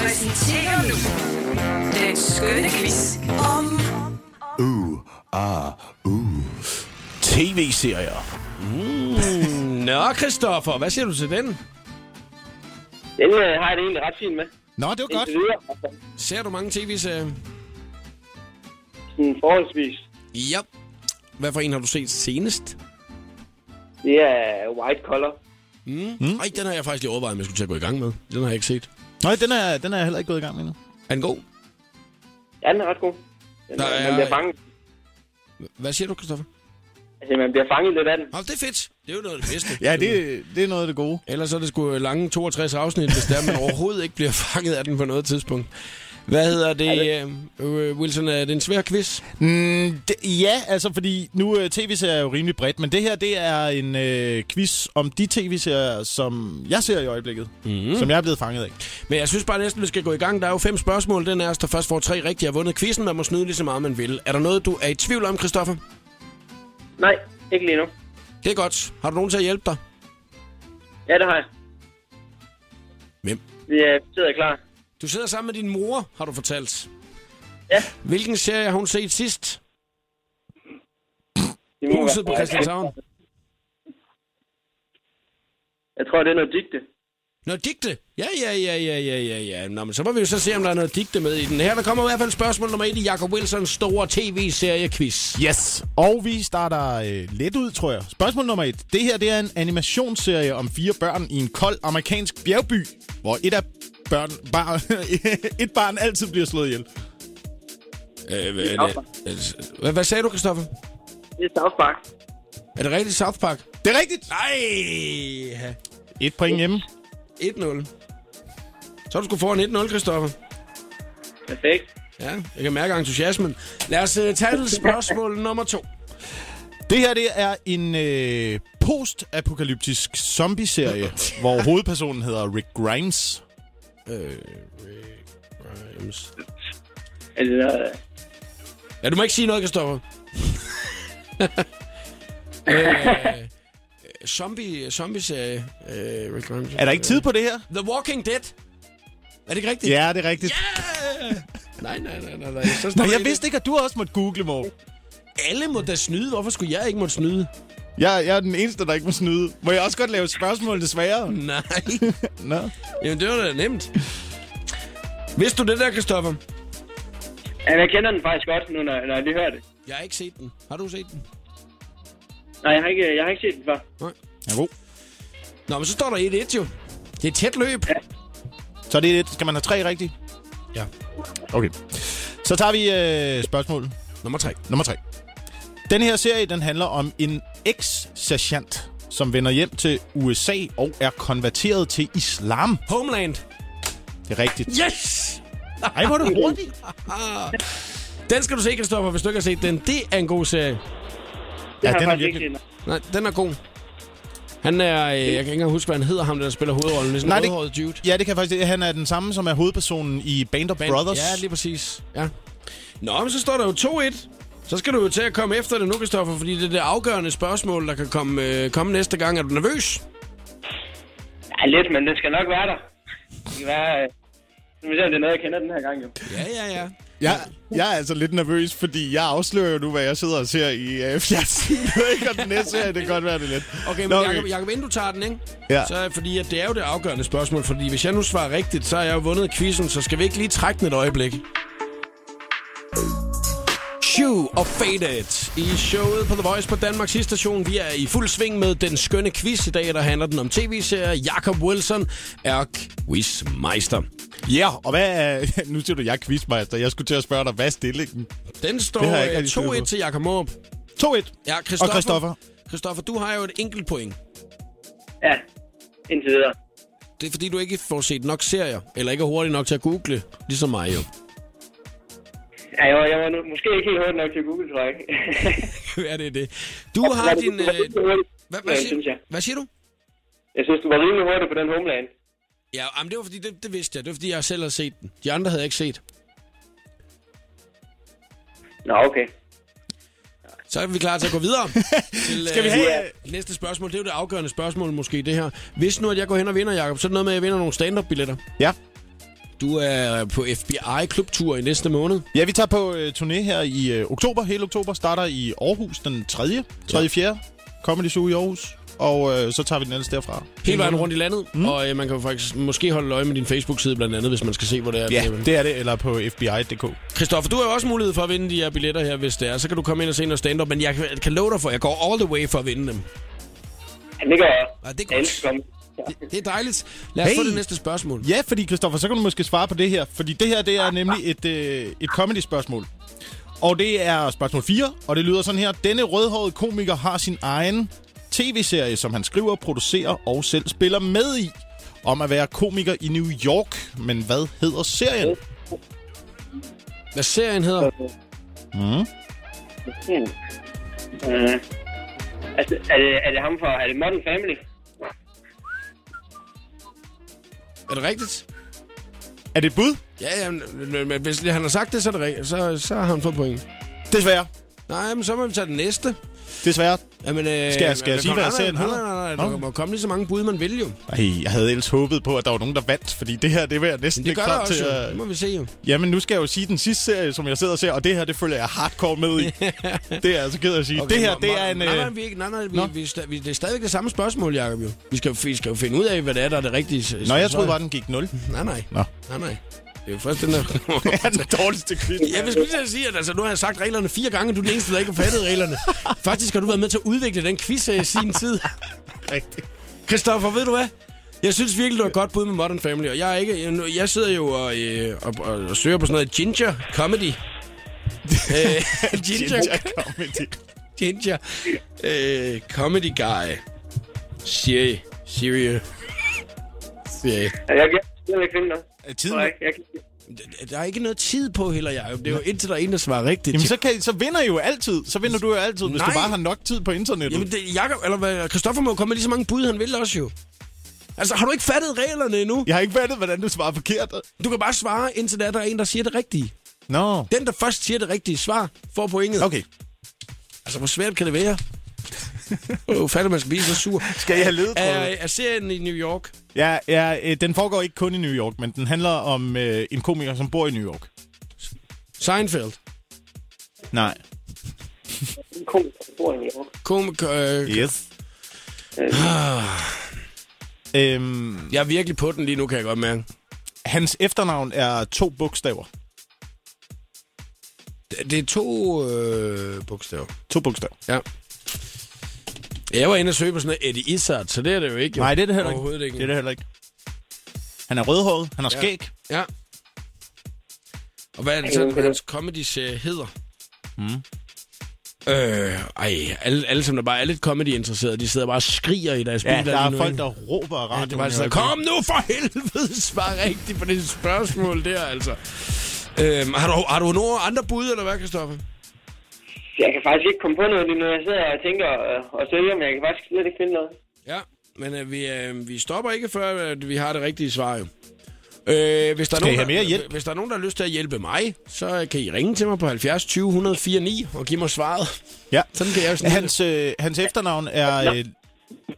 Præsenterer nu den skønne quiz om TV-serier. Nå, Christoffer, hvad siger du til den? Den øh, har jeg det egentlig ret fint med. Nå, det var godt. Indtil videre. Altså, Ser du mange tv-serier? sådan forholdsvis. Ja. Hvad for en har du set senest? Det er white collar. Mm. Ej, den har jeg faktisk lige overvejet, om jeg skulle til at gå i gang med. Den har jeg ikke set. Nej, den er, den er jeg heller ikke gået i gang med endnu. Er den god? Ja, den er ret god. Den, Der er... Man bliver fanget. Hvad siger du, Christoffer? Altså, man bliver fanget lidt af den. Nå, det er fedt. Det er jo noget af det bedste. Ja, det, det er noget af det gode. Ellers er det sgu lange 62 afsnit, hvis der man overhovedet ikke bliver fanget af den på noget tidspunkt. Hvad hedder det, øh, Wilson? Er det en svær quiz? Mm, det, ja, altså fordi nu uh, tv-serier er jo rimelig bredt, men det her det er en uh, quiz om de tv-serier, som jeg ser i øjeblikket, mm. som jeg er blevet fanget af. Men jeg synes bare næsten, vi skal gå i gang. Der er jo fem spørgsmål. Den er os, der først får tre rigtige, har vundet quizzen. Man må snyde lige så meget, man vil. Er der noget, du er i tvivl om, Christoffer? Nej, ikke lige nu. Det er godt. Har du nogen til at hjælpe dig? Ja, det har jeg. Hvem? Vi er sidder klar. Du sidder sammen med din mor, har du fortalt. Ja. Hvilken serie har hun set sidst? Huset på Christianshavn. Jeg tror, det er noget digte. Nå, digte. Ja, ja, ja, ja, ja, ja, ja. Nå, men så må vi jo så se, om der er noget digte med i den. Her der kommer i hvert fald spørgsmål nummer et i Jacob Wilsons store tv-serie-quiz. Yes, og vi starter øh, let ud, tror jeg. Spørgsmål nummer et. Det her det er en animationsserie om fire børn i en kold amerikansk bjergby, hvor et af børn, bar, et barn altid bliver slået ihjel. Øh, hvad, er det? hvad, sagde du, Christoffer? Det er South Park. Er det rigtigt South Park? Det er rigtigt. Nej. Et point hjemme. 1-0. Så er du sgu foran 1-0, Christoffer. Perfekt. Ja, jeg kan mærke entusiasmen. Lad os uh, tage til spørgsmål nummer to. Det her det er en øh, post-apokalyptisk zombie-serie, hvor hovedpersonen hedder Rick Grimes. Øh. Er det der... Ja, du må ikke sige noget, Christoffer. øh, zombie, zombie-serie. Øh, Rick Grimes. Er der ikke tid på det her? The Walking Dead. Er det ikke rigtigt? Ja, det er rigtigt. Yeah! nej, nej, nej, nej, nej. Så Nå, jeg vidste ikke, at du også måtte google, Mo. Alle må da snyde. Hvorfor skulle jeg ikke måtte snyde? Jeg, jeg er den eneste, der ikke må snyde. Må jeg også godt lave spørgsmål desværre? Nej. Nå. Jamen, det var da nemt. Vidste du det der, Christoffer? Ja, jeg kender den faktisk godt nu, når, når jeg lige hører det. Jeg har ikke set den. Har du set den? Nej, jeg har ikke, jeg har ikke set den før. Nej. Ja, god. Nå, men så står der 1-1 jo. Det er et tæt løb. Så det er det. Skal man have tre rigtigt? Ja. Okay. Så tager vi øh, spørgsmål Nummer 3. nummer tre. Den her serie, den handler om en eks-sergeant, som vender hjem til USA og er konverteret til islam. Homeland. Det er rigtigt. Yes! Ej, hvor er du hurtig. Den skal du se, Kristoffer, hvis du ikke har set den. Det er en god serie. Det Ja, har jeg den er virkelig... ikke set. Nej, den er god. Han er, øh, jeg kan ikke engang huske, hvad han hedder, ham der spiller hovedrollen. Det er sådan Nej, en det- dude. Ja, det kan faktisk... Han er den samme, som er hovedpersonen i Band of Band- Brothers. Ja, lige præcis. Ja. Nå, men så står der jo 2-1. Så skal du jo til at komme efter det nu, Kristoffer, fordi det er det afgørende spørgsmål, der kan komme, øh, komme næste gang. Er du nervøs? Ja, lidt, men det skal nok være der. Det kan være... øh, vi se, om det er noget, jeg kender den her gang, jo. Ja, ja, ja. Jeg, jeg er altså lidt nervøs, fordi jeg afslører jo nu, hvad jeg sidder og ser i uh, fjernsynet. ikke? Og den næste serie, det kan godt være det lidt. Okay, men Nå, Jacob, Jacob, inden du tager den, ikke? Ja. Så er fordi, at det er jo det afgørende spørgsmål, fordi hvis jeg nu svarer rigtigt, så har jeg jo vundet quizzen, så skal vi ikke lige trække den et øjeblik? Shoe og Faded i showet på The Voice på Danmarks station. Vi er i fuld sving med den skønne quiz i dag, der handler den om tv-serier. Jacob Wilson er quizmeister. Ja, yeah, og hvad er... Nu siger du, jeg er quizmeister. Jeg skulle til at spørge dig, hvad er stillingen? Den står Det har jeg ikke øh. 2-1 til Jacob Måb. 2-1. Ja, Og Christoffer. Christoffer, du har jo et enkelt point. Ja, indtil videre. Det er fordi, du ikke får set nok serier, eller ikke er hurtig nok til at google, ligesom mig jo. Ja, jeg var, jeg var nu, måske ikke helt hurtigt nok til Google, tror jeg ikke. er det det? Du har din... Øh, hvad, hvad, Ja, siger, synes jeg. hvad siger du? Jeg synes, du var rimelig hurtig på den Homeland. Ja, jamen, det var fordi, det, det vidste jeg. Det var fordi, jeg selv havde set den. De andre havde jeg ikke set. Nå, okay. Så er vi klar til at gå videre. til, Skal vi øh, have- Næste spørgsmål. Det er jo det afgørende spørgsmål måske, det her. Hvis nu, at jeg går hen og vinder, Jacob, så er det noget med, at jeg vinder nogle stand-up-billetter. Ja. Du er på FBI-klubtur i næste måned. Ja, vi tager på øh, turné her i øh, oktober. Hele oktober starter i Aarhus den 3. 3. 4. Comedy Zoo i Aarhus. Og øh, så tager vi den ellers derfra. Hele vejen rundt i landet. Mm. Og øh, man kan jo faktisk måske holde øje med din Facebook-side blandt andet, hvis man skal se, hvor det er. Ja, det er. det er det. Eller på fbi.dk. Christoffer, du har jo også mulighed for at vinde de her billetter her, hvis det er. Så kan du komme ind og se noget stand-up, men jeg kan, kan love dig for, at jeg går all the way for at vinde dem. Ja, det gør jeg. Ja, det er Jeg godt. elsker dem. Det, det er dejligt. Lad os Hey. få det næste spørgsmål. Ja, fordi Christoffer, så kan du måske svare på det her. Fordi det her, det er nemlig et, øh, et comedy-spørgsmål. Og det er spørgsmål 4, og det lyder sådan her. Denne rødhårede komiker har sin egen tv-serie, som han skriver, producerer og selv spiller med i. Om at være komiker i New York. Men hvad hedder serien? Hvad serien hedder? Mm. Mm. Altså, er det, er det ham for... Er det Modern Family? Er det rigtigt? Er det et bud? Ja, ja, men, men, men hvis han har sagt det, så er det rigtigt. Så, så har han fået point. Desværre. Nej, men så må vi tage den næste. Desværre. Jamen, øh, Skal jeg- skal jeg sige, hvad nej, serien nej? Nej, nej, nej. Der må komme lige så mange bud, man vil jo. Ej, jeg havde ellers håbet på, at der var nogen, der vandt. Fordi det her, det var jeg næsten det ikke klar til jo. at... Det må vi se jo. Jamen, nu skal jeg jo sige den sidste serie, som jeg sidder og ser, og det her, det følger jeg hardcore med i. det er jeg altså ked af at sige. Okay, det her, det er en... Nej, nej, øh, vi, er ikke- nej, nej, vi, vi, vi, det er stadigvæk det samme spørgsmål, Jacob, jo. Vi skal, vi skal jo finde ud af, hvad det er, der er det rigtige. Nå, jeg troede bare, den gik 0. Nej, nej. Nå. Nej, nej. Det er jo først den der... Det er den dårligste quiz. Jeg vil skulle til at sige, at altså, nu har jeg sagt reglerne fire gange, du er den eneste, der ikke har fattet reglerne. Faktisk har du været med til at udvikle den quiz i sin tid. Rigtigt. Christoffer, ved du hvad? Jeg synes virkelig, du har godt bud med Modern Family, og jeg, er ikke, jeg, jeg sidder jo og, øh, og, og, og søger på sådan noget ginger comedy. øh, ginger, Ginger comedy. ginger øh, comedy guy. Siri. Siri. Siri. Jeg kan jeg finde noget. Er tiden... Nej, jeg kan Der er ikke noget tid på heller, Jacob. Det er jo indtil der er en, der svarer rigtigt. Jamen, så, kan, så vinder I jo altid. Så vinder du jo altid, hvis Nej. du bare har nok tid på internettet. Jamen, det, Jacob, eller hvad, Christoffer må jo komme med lige så mange bud, han vil også jo. Altså, har du ikke fattet reglerne endnu? Jeg har ikke fattet, hvordan du svarer forkert. Du kan bare svare, indtil der er, der er en, der siger det rigtige. Nå. Den, der først siger det rigtige svar, får pointet. Okay. Altså, hvor svært kan det være? Oh, fatter man skal blive så sur. Skal I have ledetråde? Er, er serien i New York? Ja, ja, øh, den foregår ikke kun i New York, men den handler om øh, en komiker, som bor i New York. Seinfeld. Nej. en komiker, der bor i New York. Komik, øh, Yes. øhm, jeg er virkelig på den lige nu, kan jeg godt mærke. hans efternavn er to bogstaver. Det, det er to øh, bogstaver. To bogstaver. Ja. Jeg var inde og søge på sådan noget Eddie Izzard, så det er det jo ikke. Jo. Nej, det er det heller ikke. Ikke. Det er det heller ikke. Han er rødhåret, han har Ja. skæg. Ja. Og hvad er det sådan, hans comedy-serie hedder? Mm. Øh, ej, alle, alle som der bare er lidt comedy-interesserede, de sidder bare og skriger i deres Ja, biler. der er nu, folk, ikke? der råber af Ja, det var øjeblikket. kom nu for helvede, svar rigtigt på det spørgsmål der, altså. Øhm, har, du, har du nogle andre bud, eller hvad, Kristoffer? Jeg kan faktisk ikke komme på noget lige nu. Jeg sidder og tænker øh, og søger, men jeg kan faktisk slet ikke finde noget. Ja, men øh, vi, øh, vi stopper ikke, før at vi har det rigtige svar, jo. Øh, hvis, der er nogen, have mere der, hjælp? hvis der er nogen, der har lyst til at hjælpe mig, så kan I ringe til mig på 70 20 104 9 og give mig svaret. Ja. Sådan kan jeg jo snille. Hans, øh, hans efternavn er... Øh,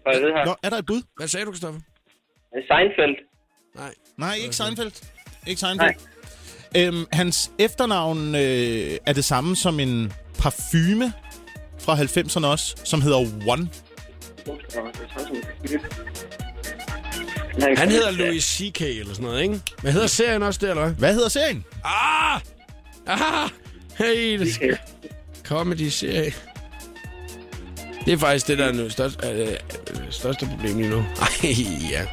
Og jeg ved her. Nå, er der et bud? Hvad sagde du, Kristoffer? Seinfeld. Nej. Nej, ikke Seinfeld. Ikke Seinfeld. Øhm, hans efternavn øh, er det samme som en parfume fra 90'erne også, som hedder One. Han hedder Louis C.K. eller sådan noget, ikke? Hvad hedder serien også der, eller hvad? Hvad hedder serien? Ah! Ah! Hey, det skal... Comedy-serie. Det er faktisk det, der er det største, øh, øh, største problem lige nu. Ej, ja.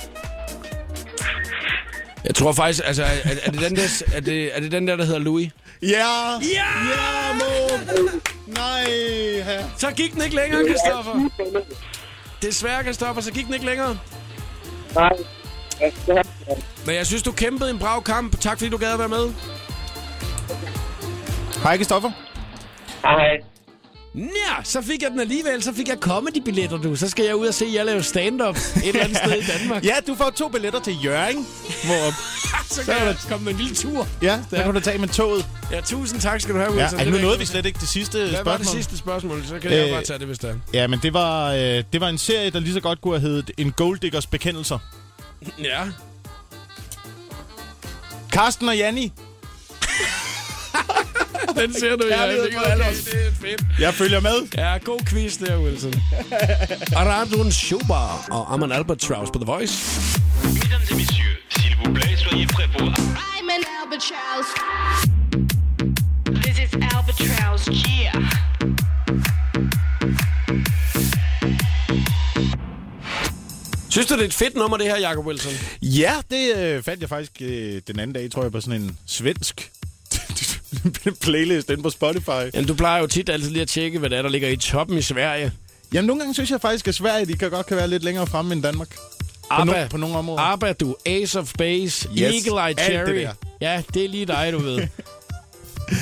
Jeg tror faktisk, altså, er, er, det den der, er, det, er det den der, der hedder Louis? Ja! Ja! Nej, her. Så gik den ikke længere, Kristoffer. Desværre, Kristoffer, så gik den ikke længere. Nej. Men jeg synes, du kæmpede en brav kamp. Tak, fordi du gad at være med. Hej, Kristoffer. Hej. Ja, så fik jeg den alligevel. Så fik jeg comedy-billetter, du. Så skal jeg ud og se jer lave stand-up et eller andet sted i Danmark. Ja, du får to billetter til Jørgen. Hvor, så kan jeg komme med en lille tur. ja, der kan du tage med toget. Ja, tusind tak skal du have, Ja, Wilson. ej, Det nu nåede vi slet ikke det sidste Hvad spørgsmål. var det sidste spørgsmål? Så kan jeg Øh, bare tage det, hvis det er. Ja, men det var, øh, det var en serie, der lige så godt kunne have heddet En Golddiggers bekendelser. Ja. Karsten og Janni. Den ser du, ja. Det, os. det er fedt. Jeg følger med. Ja, god quiz der, Wilson. Aradun Schubar og Aman Albatross på The Voice. Mesdames et messieurs, s'il vous plaît, soyez prêts pour... I'm an albatross. This is albatross. Yeah. Synes du, det er et fedt nummer, det her, Jacob Wilson? Ja, det øh, fandt jeg faktisk øh, den anden dag, tror jeg, på sådan en svensk playlist inde på Spotify. Jamen, du plejer jo tit altid lige at tjekke, hvad der er, der ligger i toppen i Sverige. Jamen, nogle gange synes jeg faktisk, at Sverige de kan godt kan være lidt længere fremme end Danmark. På, ABBA. no, på nogle områder. ABBA, du. Ace of Base. Yes, Eagle Eye det Cherry. der. Ja, det er lige dig, du ved.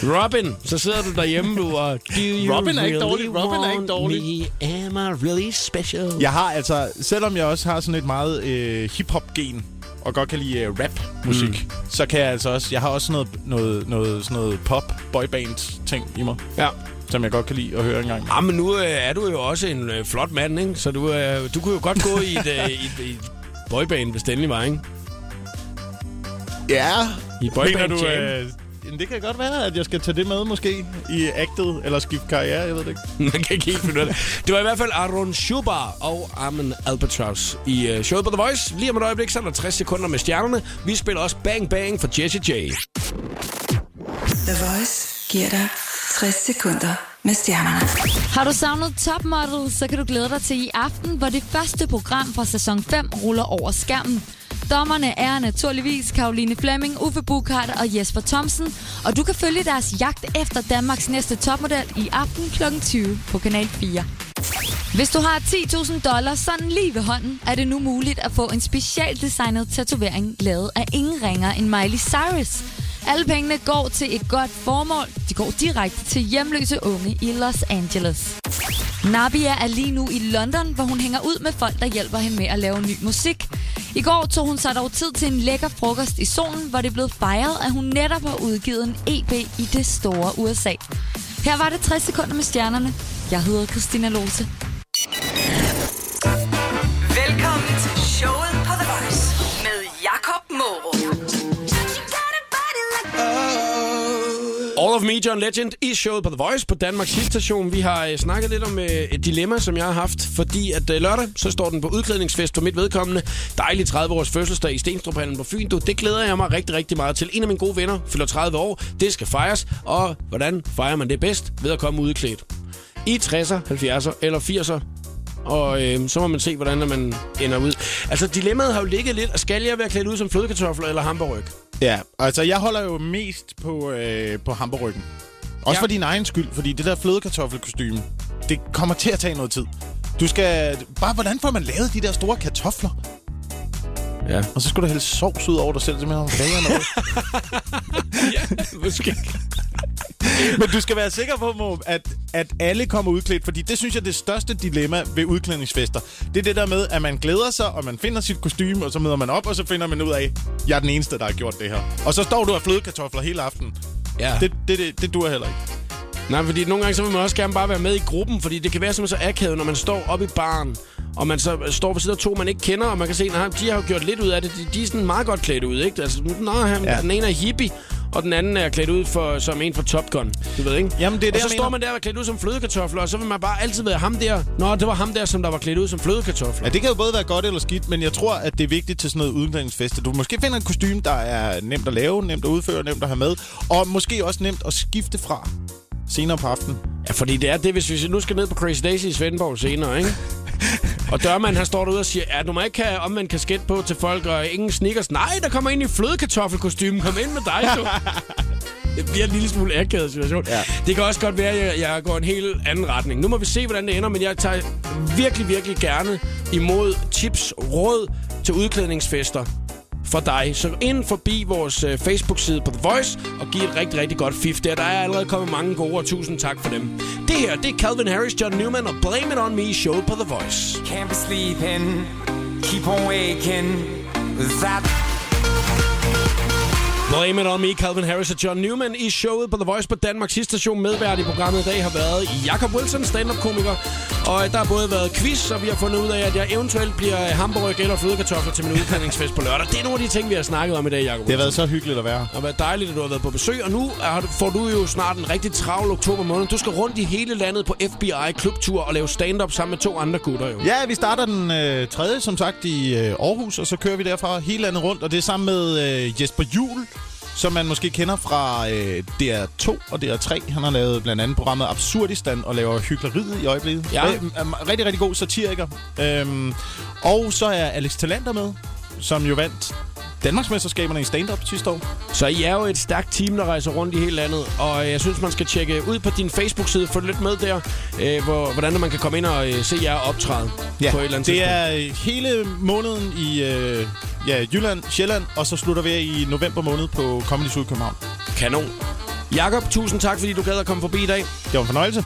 Robin, så sidder du derhjemme, du, og... Do you Robin er ikke dårlig, Robin er ikke dårlig. Me? Am I really special? Jeg har altså, selvom jeg også har sådan et meget øh, hip-hop-gen, og godt kan lide øh, rap-musik, mm. så kan jeg altså også, jeg har også noget, noget, noget, sådan noget pop boyband ting i mig, Ja. som jeg godt kan lide at høre en gang. Ja, men nu øh, er du jo også en øh, flot mand, ikke? Så du, øh, du kunne jo godt gå i et, øh, i et, i et boyband, hvis det endelig var, ikke? Ja, I boyband mener du, jam. øh, jamen, det kan godt være, at jeg skal tage det med måske i actet, eller skifte karriere, jeg ved det ikke. Man kan ikke helt finde det. Det var i hvert fald Aron Schubar og Armin Albatross i uh, showet på The Voice. Lige om et øjeblik, så er der 60 sekunder med stjernerne. Vi spiller også Bang Bang for Jesse J. The Voice giver dig 60 sekunder med stjernerne. Har du savnet Top Model, så kan du glæde dig til i aften, hvor det første program fra sæson 5 ruller over skærmen. Dommerne er naturligvis Karoline Flemming, Uffe Bukart og Jesper Thomsen, og du kan følge deres jagt efter Danmarks næste topmodel i aften kl. 20 på Kanal 4. Hvis du har 10.000 dollars sådan lige ved hånden, er det nu muligt at få en specialdesignet tatovering lavet af ingen ringer end Miley Cyrus. Alle pengene går til et godt formål. De går direkte til hjemløse unge i Los Angeles. Nabia er lige nu i London, hvor hun hænger ud med folk, der hjælper hende med at lave ny musik. I går tog hun sig dog tid til en lækker frokost i solen, hvor det blev fejret, at hun netop har udgivet en EP i det store USA. Her var det 60 sekunder med stjernerne. Jeg hedder Christina Lose. All of Me, John Legend, i showet på The Voice på Danmarks Hitstation. Vi har øh, snakket lidt om øh, et dilemma, som jeg har haft, fordi at øh, lørdag, så står den på udklædningsfest for mit vedkommende. Dejlig 30-års fødselsdag i Stenstruphallen på Fyn. Du, det glæder jeg mig rigtig, rigtig meget til. En af mine gode venner fylder 30 år. Det skal fejres, og hvordan fejrer man det bedst? Ved at komme udklædt. I 60'er, 70'er eller 80'er og øh, så må man se, hvordan man ender ud. Altså, dilemmaet har jo ligget lidt. Skal jeg være klædt ud som flødekartofler eller hamburg? Ja, altså jeg holder jo mest på, øh, på hamburgryggen. Også Ja. for din egen skyld, fordi det der flødekartoffelkostyme, det kommer til at tage noget tid. Du skal... Bare, hvordan får man lavet de der store kartofler? Ja. Og så skal du hælde sovs ud over dig selv, simpelthen om kager noget. ja, måske. Men du skal være sikker på, Mo, at, at alle kommer udklædt, fordi det synes jeg er det største dilemma ved udklædningsfester. Det er det der med, at man glæder sig, og man finder sit kostume, og så møder man op, og så finder man ud af, jeg er den eneste, der har gjort det her. Og så står du og flødekartofler hele aftenen. Ja. Det, det, det, det duer heller ikke. Nej, fordi nogle gange så vil man også gerne bare være med i gruppen, fordi det kan være simpelthen så akavet, når man står oppe i baren, og man så står ved siden af to, man ikke kender, og man kan se, at de har jo gjort lidt ud af det. De, de er sådan meget godt klædt ud, ikke? Altså, nå, han. Ja. den ene er hippie, og den anden er klædt ud for, som en fra Top Gun. Du ved, ikke? Jamen, det er det, og så jeg står man der og er klædt ud som flødekartofler, og så vil man bare altid være ham der. Nå, det var ham der, som der var klædt ud som flødekartofler. Ja, det kan jo både være godt eller skidt, men jeg tror, at det er vigtigt til sådan noget udklædningsfest, at du måske finder et kostume, der er nemt at lave, nemt at udføre, nemt at have med, og måske også nemt at skifte fra senere på aftenen. Ja, fordi det er det, hvis vi nu skal ned på Crazy Daisy i Svendborg senere, ikke? Og dørmanden, han står derude og siger, at du må ikke have omvendt kasket på til folk, og ingen sneakers. Nej, der kommer ind i flødekartoffelkostymen. Kom ind med dig, du. Det bliver en lille smule akavet situation. Ja. Det kan også godt være, at jeg, jeg går en helt anden retning. Nu må vi se, hvordan det ender, men jeg tager virkelig, virkelig gerne imod tips, råd til udklædningsfester for dig. Så ind forbi vores øh, Facebook-side på The Voice og giv et rigtig, rigtig godt fif der. Der er allerede kommet mange gode, og tusind tak for dem. Det her, det Calvin Harris, John Newman og Blame It On Me show på The Voice. Can't be sleeping, keep on waking. That Blame It On Me, Calvin Harris og John Newman i showet på The Voice på Danmarks sidste station. Medvært i programmet i dag har været Jakob Wilson, stand-up-komiker. Og der har både været quiz, og vi har fundet ud af, at jeg eventuelt bliver hamburg eller flødekartofler til min udklædningsfest på lørdag. Det er nogle af de ting, vi har snakket om i dag, Jakob Det har været så hyggeligt at være. Det har været dejligt, at du har været på besøg, og nu får du jo snart en rigtig travl oktober måned. Du skal rundt i hele landet på FBI klubtur og lave stand-up sammen med to andre gutter jo. Ja, vi starter den øh, tredje, som sagt, i øh, Aarhus, og så kører vi derfra hele landet rundt, og det er sammen med øh, Jesper Jul, som man måske kender fra øh, DR2 og DR3. Han har lavet blandt andet programmet Absurdistan og laver hyggeleriet i øjeblikket. Ja. Er rigtig, rigtig god satiriker. Øhm, og så er Alex Talander med, som jo vandt Danmarksmesterskaberne i stand-up sidste år. Så I er jo et stærkt team, der rejser rundt i hele landet, og jeg synes, man skal tjekke ud på din Facebook-side, få lidt med der, øh, hvor, hvordan man kan komme ind og øh, se jer optræde Ja, på et eller andet det tidspunkt. er øh, hele måneden i øh, ja, Jylland, Sjælland, og så slutter vi af i november måned på Comedy Syd København. Kanon. Jakob, tusind tak, fordi du gad at komme forbi i dag. Det var en fornøjelse.